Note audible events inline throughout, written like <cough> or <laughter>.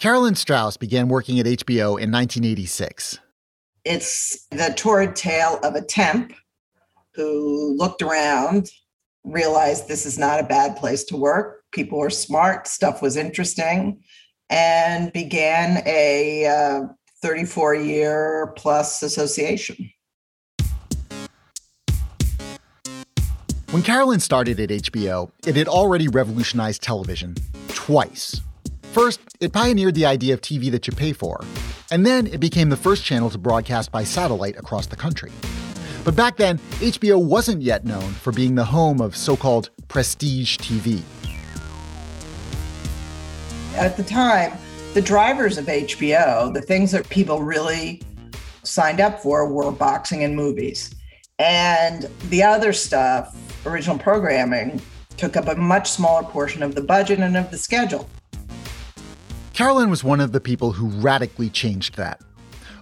Carolyn Strauss began working at HBO in 1986. It's the torrid tale of a temp who looked around, realized this is not a bad place to work. People were smart, stuff was interesting, and began a 34 uh, year plus association. When Carolyn started at HBO, it had already revolutionized television twice. First, it pioneered the idea of TV that you pay for, and then it became the first channel to broadcast by satellite across the country. But back then, HBO wasn't yet known for being the home of so called prestige TV. At the time, the drivers of HBO, the things that people really signed up for, were boxing and movies. And the other stuff, original programming, took up a much smaller portion of the budget and of the schedule. Carolyn was one of the people who radically changed that.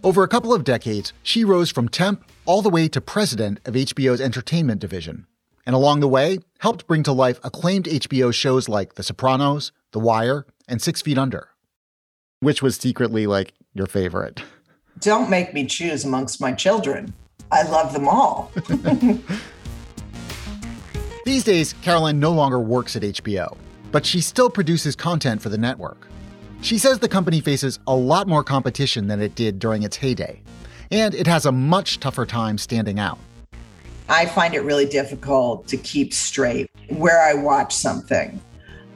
Over a couple of decades, she rose from temp all the way to president of HBO's entertainment division. And along the way, helped bring to life acclaimed HBO shows like The Sopranos, The Wire, and Six Feet Under. Which was secretly like your favorite? Don't make me choose amongst my children. I love them all. <laughs> These days, Carolyn no longer works at HBO, but she still produces content for the network. She says the company faces a lot more competition than it did during its heyday, and it has a much tougher time standing out. I find it really difficult to keep straight where I watch something.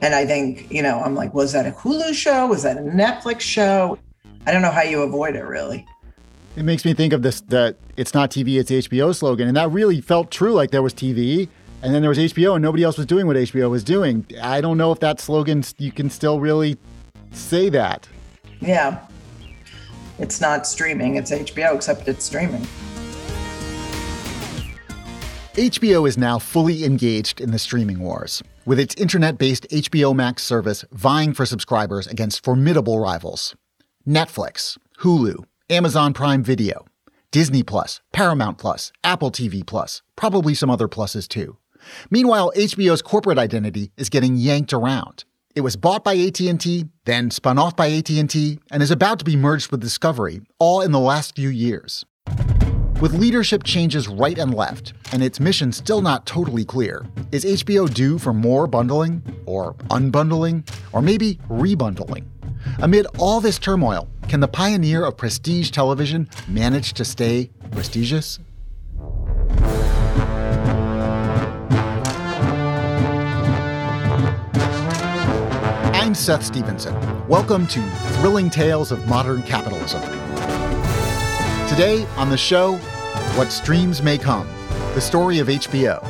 And I think, you know, I'm like, was that a Hulu show? Was that a Netflix show? I don't know how you avoid it really. It makes me think of this that it's not TV, it's HBO slogan. And that really felt true like there was TV and then there was HBO and nobody else was doing what HBO was doing. I don't know if that slogan you can still really say that. Yeah. It's not streaming, it's HBO, except it's streaming. HBO is now fully engaged in the streaming wars, with its internet based HBO Max service vying for subscribers against formidable rivals Netflix, Hulu, Amazon Prime Video, Disney Plus, Paramount Plus, Apple TV Plus, probably some other pluses too. Meanwhile, HBO's corporate identity is getting yanked around. It was bought by AT&T, then spun off by AT&T, and is about to be merged with Discovery, all in the last few years. With leadership changes right and left, and its mission still not totally clear, is HBO due for more bundling, or unbundling, or maybe rebundling? Amid all this turmoil, can the pioneer of prestige television manage to stay prestigious? I'm Seth Stevenson. Welcome to Thrilling Tales of Modern Capitalism. Today on the show, What Streams May Come, the story of HBO.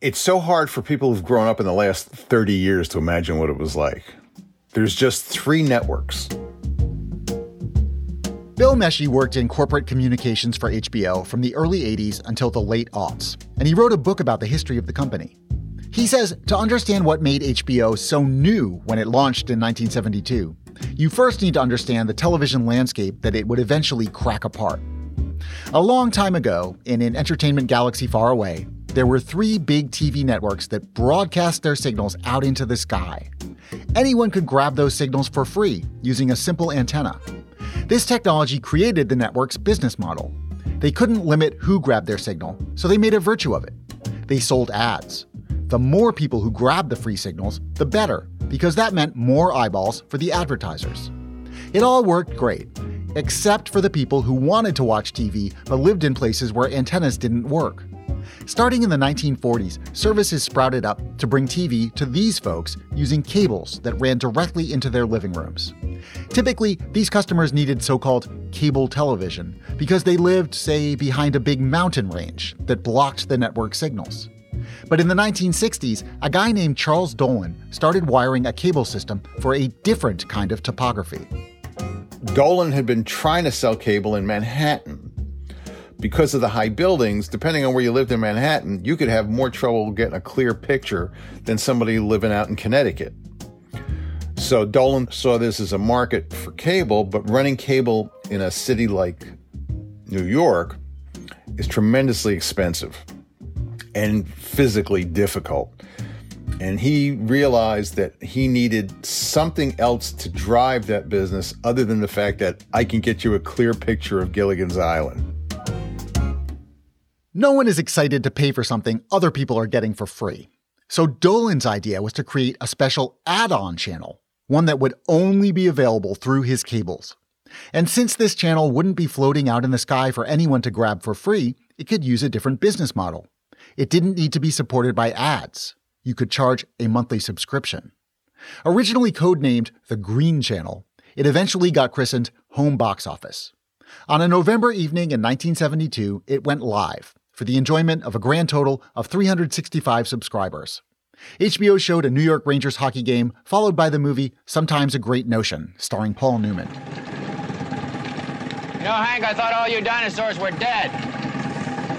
It's so hard for people who've grown up in the last 30 years to imagine what it was like. There's just three networks. Bill Mesce worked in corporate communications for HBO from the early 80s until the late aughts, and he wrote a book about the history of the company. He says to understand what made HBO so new when it launched in 1972, you first need to understand the television landscape that it would eventually crack apart. A long time ago, in an entertainment galaxy far away, there were three big TV networks that broadcast their signals out into the sky. Anyone could grab those signals for free using a simple antenna. This technology created the network's business model. They couldn't limit who grabbed their signal, so they made a virtue of it. They sold ads. The more people who grabbed the free signals, the better, because that meant more eyeballs for the advertisers. It all worked great, except for the people who wanted to watch TV but lived in places where antennas didn't work. Starting in the 1940s, services sprouted up to bring TV to these folks using cables that ran directly into their living rooms. Typically, these customers needed so called cable television because they lived, say, behind a big mountain range that blocked the network signals. But in the 1960s, a guy named Charles Dolan started wiring a cable system for a different kind of topography. Dolan had been trying to sell cable in Manhattan. Because of the high buildings, depending on where you lived in Manhattan, you could have more trouble getting a clear picture than somebody living out in Connecticut. So Dolan saw this as a market for cable, but running cable in a city like New York is tremendously expensive and physically difficult. And he realized that he needed something else to drive that business other than the fact that I can get you a clear picture of Gilligan's Island. No one is excited to pay for something other people are getting for free. So Dolan's idea was to create a special add on channel, one that would only be available through his cables. And since this channel wouldn't be floating out in the sky for anyone to grab for free, it could use a different business model. It didn't need to be supported by ads. You could charge a monthly subscription. Originally codenamed the Green Channel, it eventually got christened Home Box Office. On a November evening in 1972, it went live for the enjoyment of a grand total of 365 subscribers. HBO showed a New York Rangers hockey game, followed by the movie Sometimes a Great Notion, starring Paul Newman. You know, Hank, I thought all you dinosaurs were dead.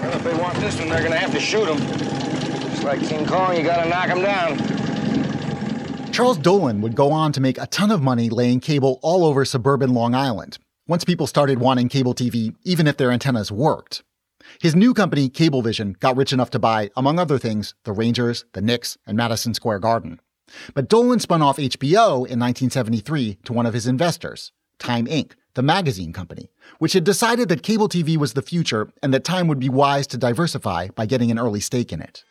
Well, if they want this one, they're gonna have to shoot them. Just like King Kong, you gotta knock him down. Charles Dolan would go on to make a ton of money laying cable all over suburban Long Island, once people started wanting cable TV, even if their antennas worked. His new company, Cablevision, got rich enough to buy, among other things, the Rangers, the Knicks, and Madison Square Garden. But Dolan spun off HBO in 1973 to one of his investors, Time Inc., the magazine company, which had decided that cable TV was the future and that Time would be wise to diversify by getting an early stake in it.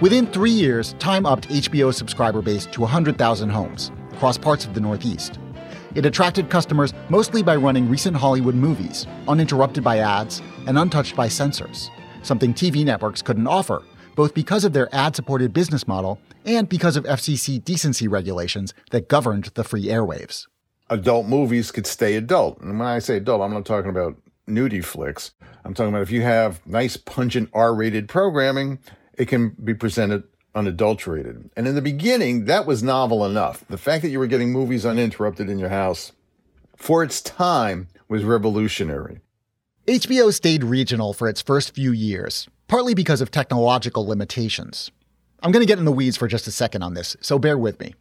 Within three years, Time upped HBO's subscriber base to 100,000 homes across parts of the Northeast. It attracted customers mostly by running recent Hollywood movies, uninterrupted by ads and untouched by censors, something TV networks couldn't offer both because of their ad supported business model and because of FCC decency regulations that governed the free airwaves. Adult movies could stay adult. And when I say adult, I'm not talking about nudie flicks. I'm talking about if you have nice, pungent R rated programming, it can be presented unadulterated. And in the beginning, that was novel enough. The fact that you were getting movies uninterrupted in your house for its time was revolutionary. HBO stayed regional for its first few years, partly because of technological limitations. I'm going to get in the weeds for just a second on this, so bear with me.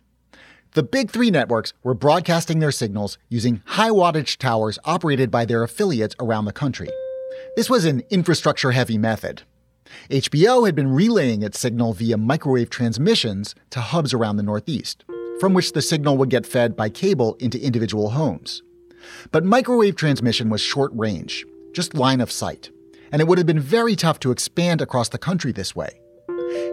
The big three networks were broadcasting their signals using high wattage towers operated by their affiliates around the country. This was an infrastructure heavy method. HBO had been relaying its signal via microwave transmissions to hubs around the Northeast, from which the signal would get fed by cable into individual homes. But microwave transmission was short range, just line of sight and it would have been very tough to expand across the country this way.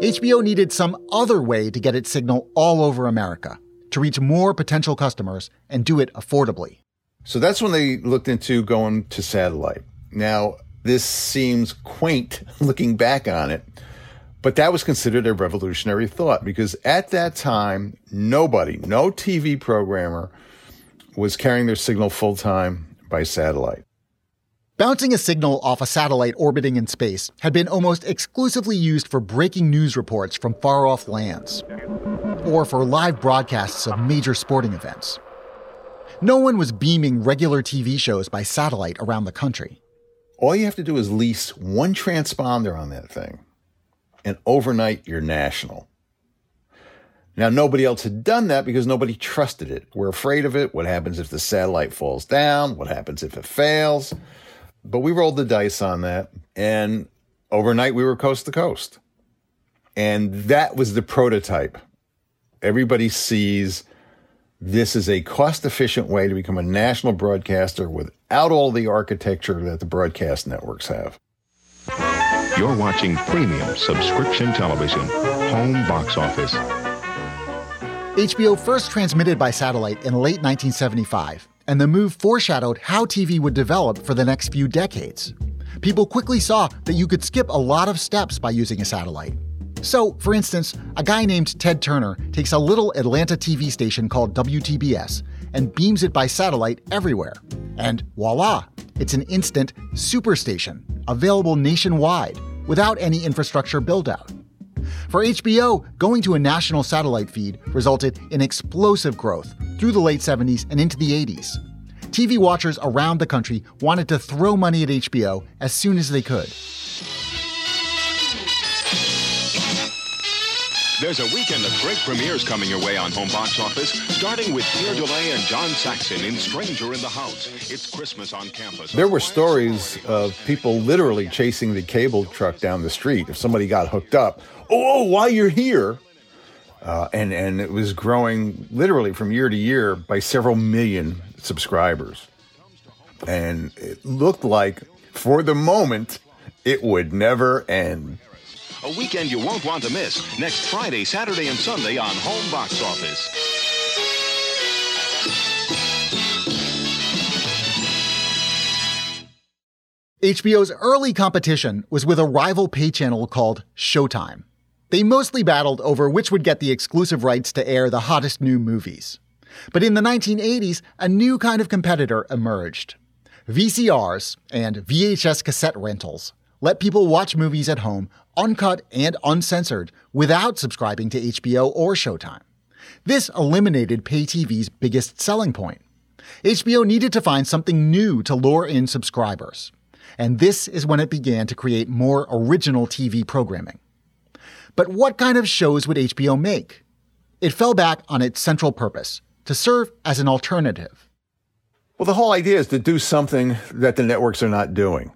HBO needed some other way to get its signal all over America, to reach more potential customers and do it affordably. So that's when they looked into going to satellite. Now, this seems quaint <laughs> looking back on it, but that was considered a revolutionary thought because at that time, nobody, no TV programmer, was carrying their signal full time by satellite. Bouncing a signal off a satellite orbiting in space had been almost exclusively used for breaking news reports from far off lands, or for live broadcasts of major sporting events. No one was beaming regular TV shows by satellite around the country. All you have to do is lease one transponder on that thing, and overnight you're national. Now, nobody else had done that because nobody trusted it. We're afraid of it. What happens if the satellite falls down? What happens if it fails? But we rolled the dice on that. And overnight, we were coast to coast. And that was the prototype. Everybody sees this is a cost efficient way to become a national broadcaster without all the architecture that the broadcast networks have. You're watching premium subscription television, Home Box Office. HBO first transmitted by satellite in late 1975, and the move foreshadowed how TV would develop for the next few decades. People quickly saw that you could skip a lot of steps by using a satellite. So, for instance, a guy named Ted Turner takes a little Atlanta TV station called WTBS and beams it by satellite everywhere. And voila, it's an instant superstation available nationwide without any infrastructure build out. For HBO, going to a national satellite feed resulted in explosive growth through the late 70s and into the 80s. TV watchers around the country wanted to throw money at HBO as soon as they could. There's a weekend of great premieres coming your way on home box office, starting with Keir Dullea and John Saxon in Stranger in the House. It's Christmas on campus. There were stories of people literally chasing the cable truck down the street if somebody got hooked up. Oh, while you're here. Uh, and, and it was growing literally from year to year by several million subscribers. And it looked like, for the moment, it would never end. A weekend you won't want to miss. Next Friday, Saturday, and Sunday on Home Box Office. HBO's early competition was with a rival pay channel called Showtime. They mostly battled over which would get the exclusive rights to air the hottest new movies. But in the 1980s, a new kind of competitor emerged. VCRs and VHS cassette rentals let people watch movies at home, uncut and uncensored, without subscribing to HBO or Showtime. This eliminated pay TV's biggest selling point. HBO needed to find something new to lure in subscribers. And this is when it began to create more original TV programming. But what kind of shows would HBO make? It fell back on its central purpose to serve as an alternative. Well, the whole idea is to do something that the networks are not doing.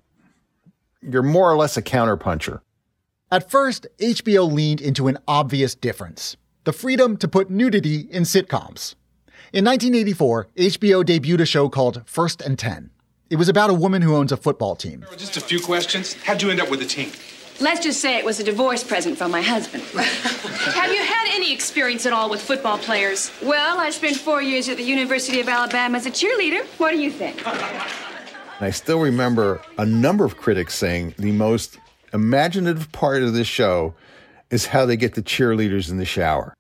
You're more or less a counterpuncher. At first, HBO leaned into an obvious difference the freedom to put nudity in sitcoms. In 1984, HBO debuted a show called First and Ten. It was about a woman who owns a football team. Just a few questions. How'd you end up with the team? Let's just say it was a divorce present from my husband. <laughs> Have you had any experience at all with football players? Well, I spent four years at the University of Alabama as a cheerleader. What do you think? <laughs> And I still remember a number of critics saying the most imaginative part of this show is how they get the cheerleaders in the shower.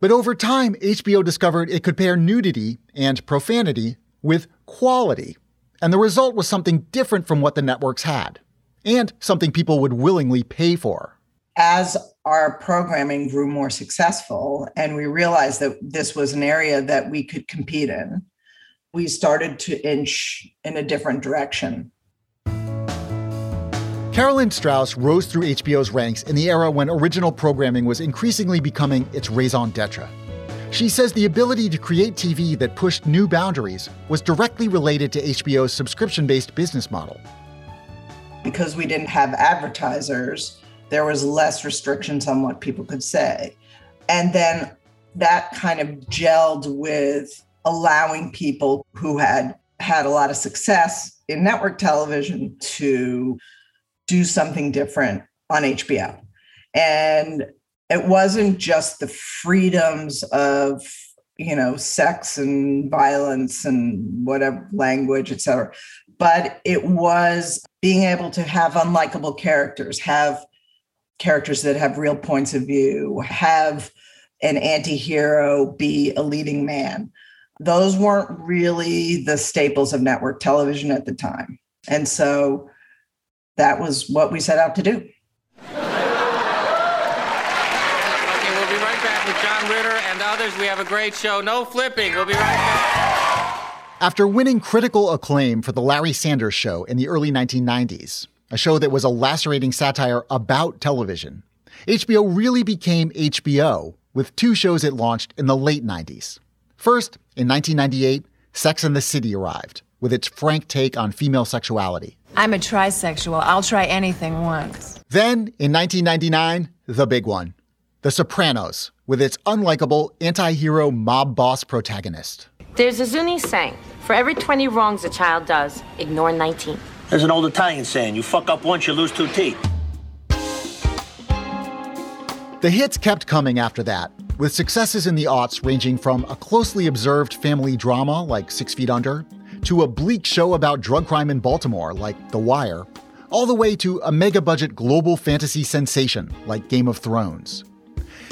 But over time, HBO discovered it could pair nudity and profanity with quality. And the result was something different from what the networks had, and something people would willingly pay for. As our programming grew more successful and we realized that this was an area that we could compete in, we started to inch in a different direction. Carolyn Strauss rose through HBO's ranks in the era when original programming was increasingly becoming its raison d'etre. She says the ability to create TV that pushed new boundaries was directly related to HBO's subscription based business model. Because we didn't have advertisers, there was less restrictions on what people could say. And then that kind of gelled with allowing people who had had a lot of success in network television to do something different on HBO. And it wasn't just the freedoms of, you know, sex and violence and whatever language, et cetera, but it was being able to have unlikable characters, have characters that have real points of view, have an anti hero be a leading man. Those weren't really the staples of network television at the time. And so that was what we set out to do. Okay, we'll be right back with John Ritter and others. We have a great show. No flipping. We'll be right back. After winning critical acclaim for The Larry Sanders Show in the early 1990s, a show that was a lacerating satire about television, HBO really became HBO with two shows it launched in the late 90s. First, in 1998, Sex and the City arrived with its frank take on female sexuality. I'm a trisexual. I'll try anything once. Then, in 1999, the big one The Sopranos, with its unlikable anti hero mob boss protagonist. There's a Zuni saying for every 20 wrongs a child does, ignore 19. There's an old Italian saying you fuck up once, you lose two teeth. The hits kept coming after that, with successes in the aughts ranging from a closely observed family drama like Six Feet Under, to a bleak show about drug crime in Baltimore like The Wire, all the way to a mega budget global fantasy sensation like Game of Thrones.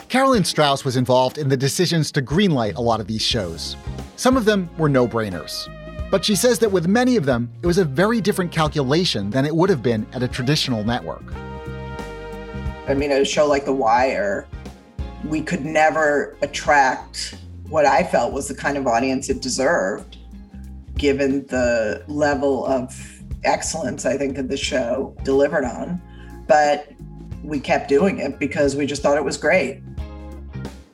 Carolyn Strauss was involved in the decisions to greenlight a lot of these shows. Some of them were no brainers. But she says that with many of them, it was a very different calculation than it would have been at a traditional network. I mean, a show like The Wire, we could never attract what I felt was the kind of audience it deserved, given the level of excellence I think that the show delivered on. But we kept doing it because we just thought it was great.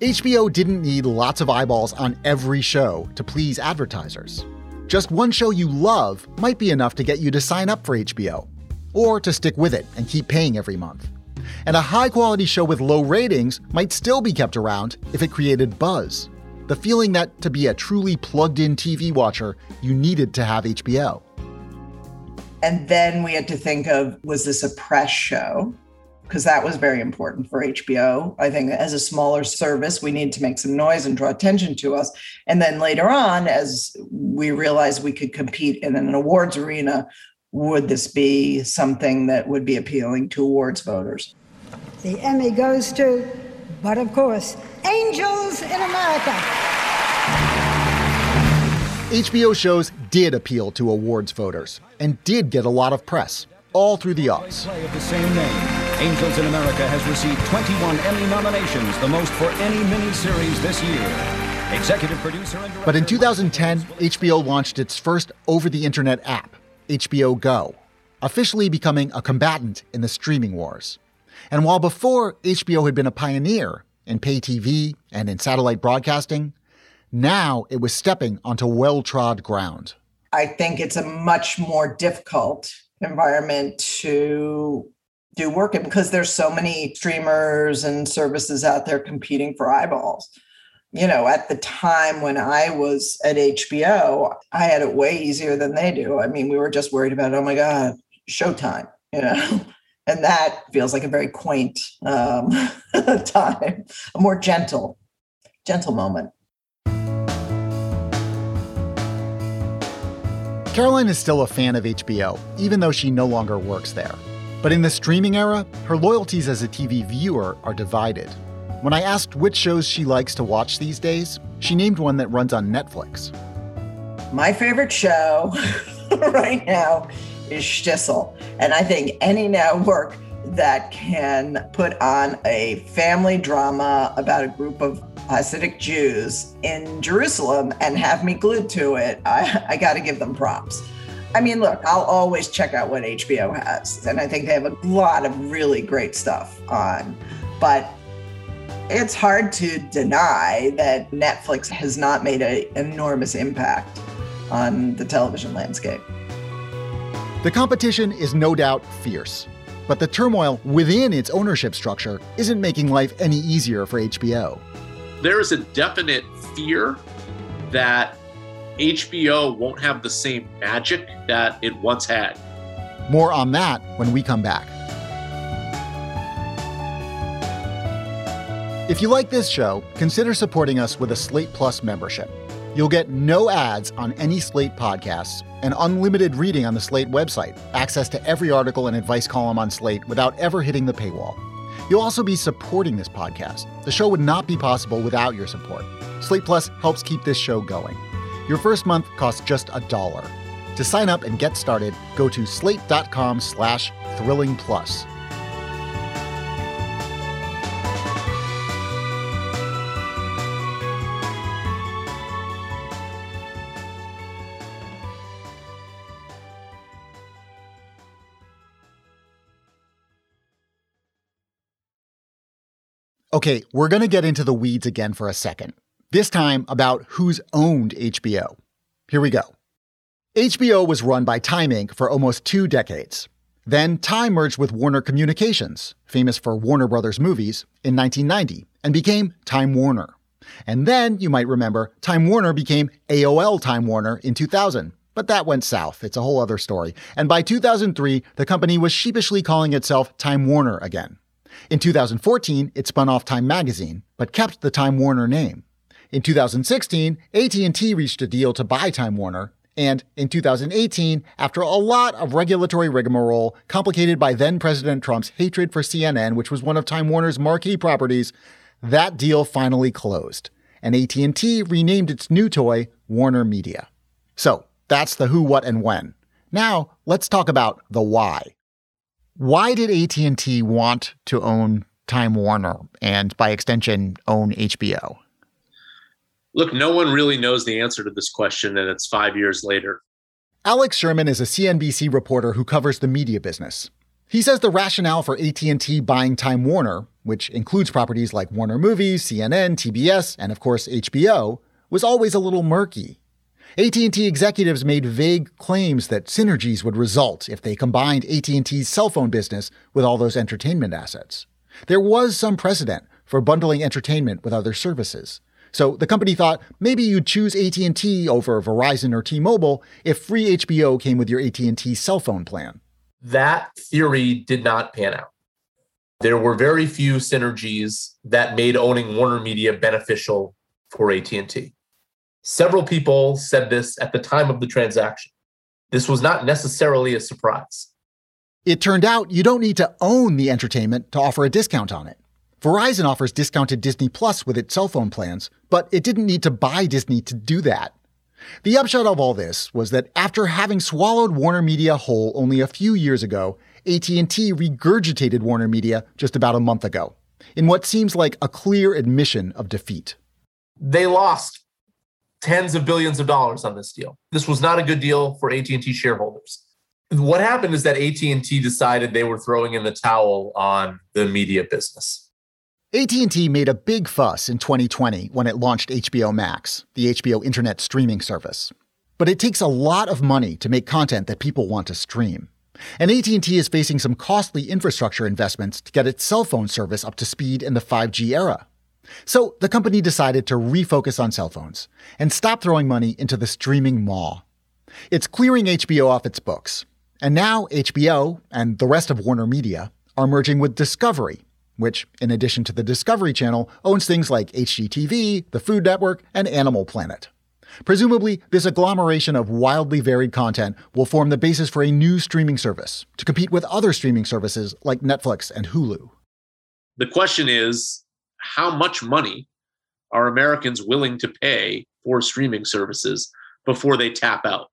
HBO didn't need lots of eyeballs on every show to please advertisers. Just one show you love might be enough to get you to sign up for HBO, or to stick with it and keep paying every month. And a high quality show with low ratings might still be kept around if it created buzz. The feeling that to be a truly plugged in TV watcher, you needed to have HBO. And then we had to think of was this a press show? because that was very important for HBO. I think as a smaller service, we need to make some noise and draw attention to us. And then later on, as we realized we could compete in an awards arena, would this be something that would be appealing to awards voters? The Emmy goes to, but of course, Angels in America. HBO shows did appeal to awards voters and did get a lot of press, all through the aughts. Angels in America has received 21 Emmy nominations, the most for any miniseries this year. Executive producer and But in 2010, HBO launched its first over the internet app, HBO Go, officially becoming a combatant in the streaming wars. And while before HBO had been a pioneer in pay TV and in satellite broadcasting, now it was stepping onto well trod ground. I think it's a much more difficult environment to do work in because there's so many streamers and services out there competing for eyeballs. You know, at the time when I was at HBO, I had it way easier than they do. I mean, we were just worried about, oh my God, showtime, you know? <laughs> And that feels like a very quaint um, <laughs> time, a more gentle, gentle moment. Carolyn is still a fan of HBO, even though she no longer works there. But in the streaming era, her loyalties as a TV viewer are divided. When I asked which shows she likes to watch these days, she named one that runs on Netflix. My favorite show <laughs> right now is Shtisel. And I think any network that can put on a family drama about a group of Hasidic Jews in Jerusalem and have me glued to it, I, I got to give them props. I mean, look, I'll always check out what HBO has, and I think they have a lot of really great stuff on. But it's hard to deny that Netflix has not made an enormous impact on the television landscape. The competition is no doubt fierce, but the turmoil within its ownership structure isn't making life any easier for HBO. There is a definite fear that HBO won't have the same magic that it once had. More on that when we come back. If you like this show, consider supporting us with a Slate Plus membership. You'll get no ads on any Slate podcasts and unlimited reading on the Slate website, access to every article and advice column on Slate without ever hitting the paywall. You'll also be supporting this podcast. The show would not be possible without your support. Slate Plus helps keep this show going. Your first month costs just a dollar. To sign up and get started, go to slate.com slash thrilling plus. Okay, we're going to get into the weeds again for a second. This time about who's owned HBO. Here we go. HBO was run by Time Inc. for almost two decades. Then Time merged with Warner Communications, famous for Warner Brothers movies, in 1990 and became Time Warner. And then, you might remember, Time Warner became AOL Time Warner in 2000. But that went south. It's a whole other story. And by 2003, the company was sheepishly calling itself Time Warner again. In 2014, it spun off Time magazine, but kept the Time Warner name. In 2016, AT&T reached a deal to buy Time Warner, and in 2018, after a lot of regulatory rigmarole complicated by then President Trump's hatred for CNN, which was one of Time Warner's marquee properties, that deal finally closed, and AT&T renamed its new toy Warner Media. So, that's the who, what, and when. Now, let's talk about the why. Why did AT&T want to own Time Warner and by extension own HBO? Look, no one really knows the answer to this question, and it's five years later. Alex Sherman is a CNBC reporter who covers the media business. He says the rationale for AT&T buying Time Warner, which includes properties like Warner Movies, CNN, TBS, and of course HBO, was always a little murky. AT&T executives made vague claims that synergies would result if they combined AT&T's cell phone business with all those entertainment assets. There was some precedent for bundling entertainment with other services. So the company thought maybe you'd choose AT&T over Verizon or T-Mobile if free HBO came with your AT&T cell phone plan. That theory did not pan out. There were very few synergies that made owning Warner Media beneficial for AT&T. Several people said this at the time of the transaction. This was not necessarily a surprise. It turned out you don't need to own the entertainment to offer a discount on it. Verizon offers discounted Disney Plus with its cell phone plans, but it didn't need to buy Disney to do that. The upshot of all this was that after having swallowed Warner Media whole only a few years ago, AT&T regurgitated Warner Media just about a month ago, in what seems like a clear admission of defeat. They lost tens of billions of dollars on this deal. This was not a good deal for AT&T shareholders. What happened is that AT&T decided they were throwing in the towel on the media business. AT&T made a big fuss in 2020 when it launched HBO Max, the HBO internet streaming service. But it takes a lot of money to make content that people want to stream. And AT&T is facing some costly infrastructure investments to get its cell phone service up to speed in the 5G era. So the company decided to refocus on cell phones and stop throwing money into the streaming maw. It's clearing HBO off its books. And now HBO and the rest of Warner Media are merging with Discovery, which, in addition to the Discovery Channel, owns things like HGTV, the Food Network, and Animal Planet. Presumably, this agglomeration of wildly varied content will form the basis for a new streaming service to compete with other streaming services like Netflix and Hulu. The question is how much money are Americans willing to pay for streaming services before they tap out?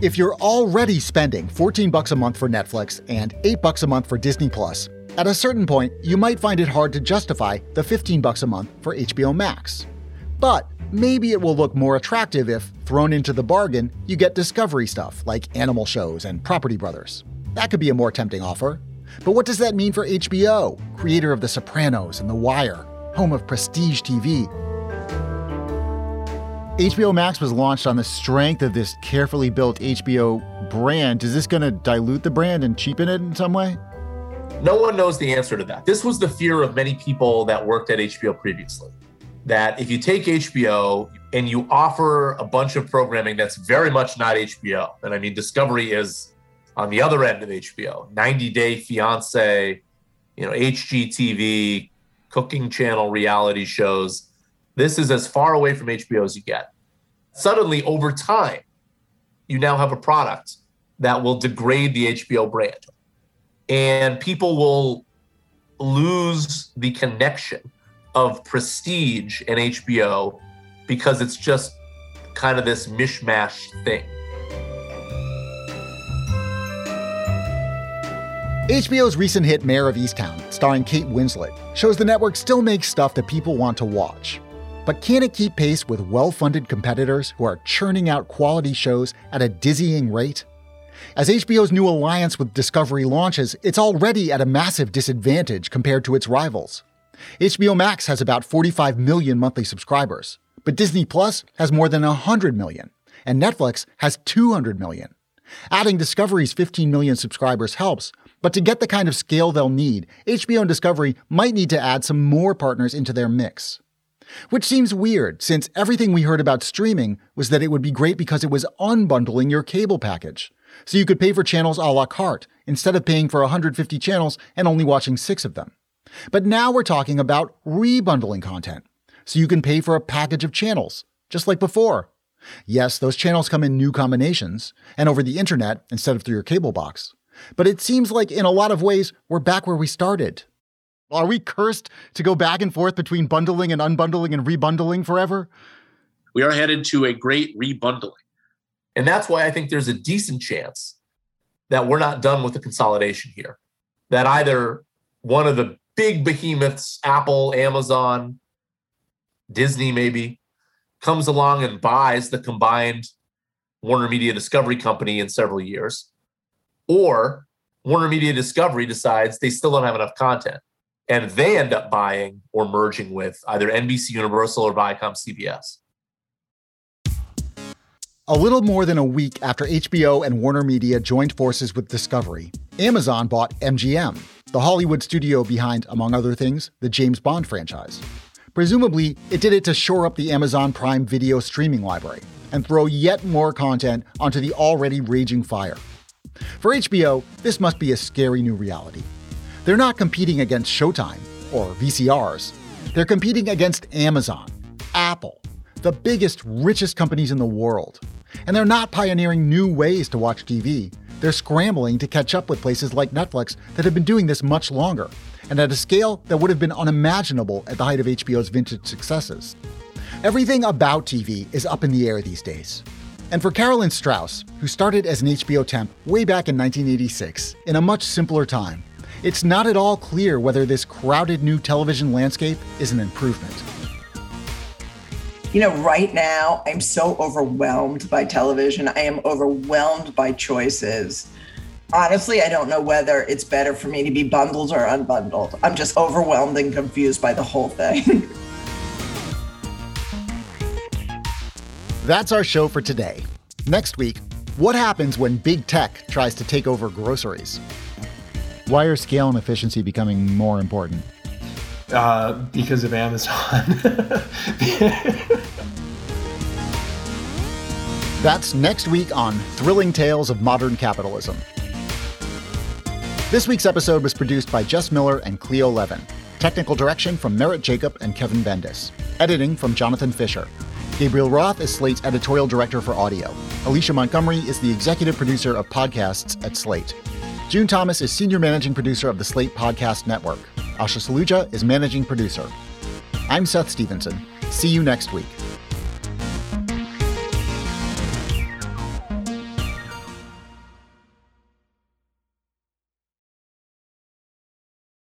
If you're already spending 14 bucks a month for Netflix and 8 bucks a month for Disney Plus, at a certain point you might find it hard to justify the 15 bucks a month for HBO Max. But maybe it will look more attractive if, thrown into the bargain, you get Discovery stuff like animal shows and Property Brothers. That could be a more tempting offer. But what does that mean for HBO, creator of The Sopranos and The Wire, home of prestige TV? HBO Max was launched on the strength of this carefully built HBO brand. Is this going to dilute the brand and cheapen it in some way? No one knows the answer to that. This was the fear of many people that worked at HBO previously. That if you take HBO and you offer a bunch of programming that's very much not HBO, and I mean, Discovery is on the other end of HBO 90 Day Fiance, you know, HGTV, cooking channel reality shows. This is as far away from HBO as you get. Suddenly, over time, you now have a product that will degrade the HBO brand. And people will lose the connection of prestige and HBO because it's just kind of this mishmash thing. HBO's recent hit Mare of Easttown, starring Kate Winslet, shows the network still makes stuff that people want to watch. But can it keep pace with well funded competitors who are churning out quality shows at a dizzying rate? As HBO's new alliance with Discovery launches, it's already at a massive disadvantage compared to its rivals. HBO Max has about 45 million monthly subscribers, but Disney Plus has more than 100 million, and Netflix has 200 million. Adding Discovery's 15 million subscribers helps, but to get the kind of scale they'll need, HBO and Discovery might need to add some more partners into their mix. Which seems weird, since everything we heard about streaming was that it would be great because it was unbundling your cable package, So you could pay for channels a la carte instead of paying for 150 channels and only watching six of them. But now we're talking about rebundling content. So you can pay for a package of channels, just like before. Yes, those channels come in new combinations and over the internet instead of through your cable box. But it seems like in a lot of ways, we're back where we started. Are we cursed to go back and forth between bundling and unbundling and rebundling forever? We are headed to a great rebundling. And that's why I think there's a decent chance that we're not done with the consolidation here. That either one of the big behemoths, Apple, Amazon, Disney maybe, comes along and buys the combined Warner Media Discovery Company in several years, or Warner Media Discovery decides they still don't have enough content and they end up buying or merging with either NBC Universal or Viacom CBS. A little more than a week after HBO and Warner Media joined forces with Discovery, Amazon bought MGM, the Hollywood studio behind, among other things, the James Bond franchise. Presumably, it did it to shore up the Amazon Prime video streaming library and throw yet more content onto the already raging fire. For HBO, this must be a scary new reality. They're not competing against Showtime or VCRs. They're competing against Amazon, Apple, the biggest, richest companies in the world. And they're not pioneering new ways to watch TV. They're scrambling to catch up with places like Netflix that have been doing this much longer, and at a scale that would have been unimaginable at the height of HBO's vintage successes. Everything about TV is up in the air these days. And for Carolyn Strauss, who started as an HBO temp way back in 1986, in a much simpler time, it's not at all clear whether this crowded new television landscape is an improvement. You know, right now, I'm so overwhelmed by television. I am overwhelmed by choices. Honestly, I don't know whether it's better for me to be bundled or unbundled. I'm just overwhelmed and confused by the whole thing. <laughs> That's our show for today. Next week, what happens when big tech tries to take over groceries? Why are scale and efficiency becoming more important? Uh, because of Amazon. <laughs> That's next week on Thrilling Tales of Modern Capitalism. This week's episode was produced by Jess Miller and Cleo Levin. Technical direction from Merritt Jacob and Kevin Bendis. Editing from Jonathan Fisher. Gabriel Roth is Slate's editorial director for audio. Alicia Montgomery is the executive producer of podcasts at Slate. June Thomas is senior managing producer of the Slate Podcast Network. Asha Saluja is managing producer. I'm Seth Stevenson. See you next week.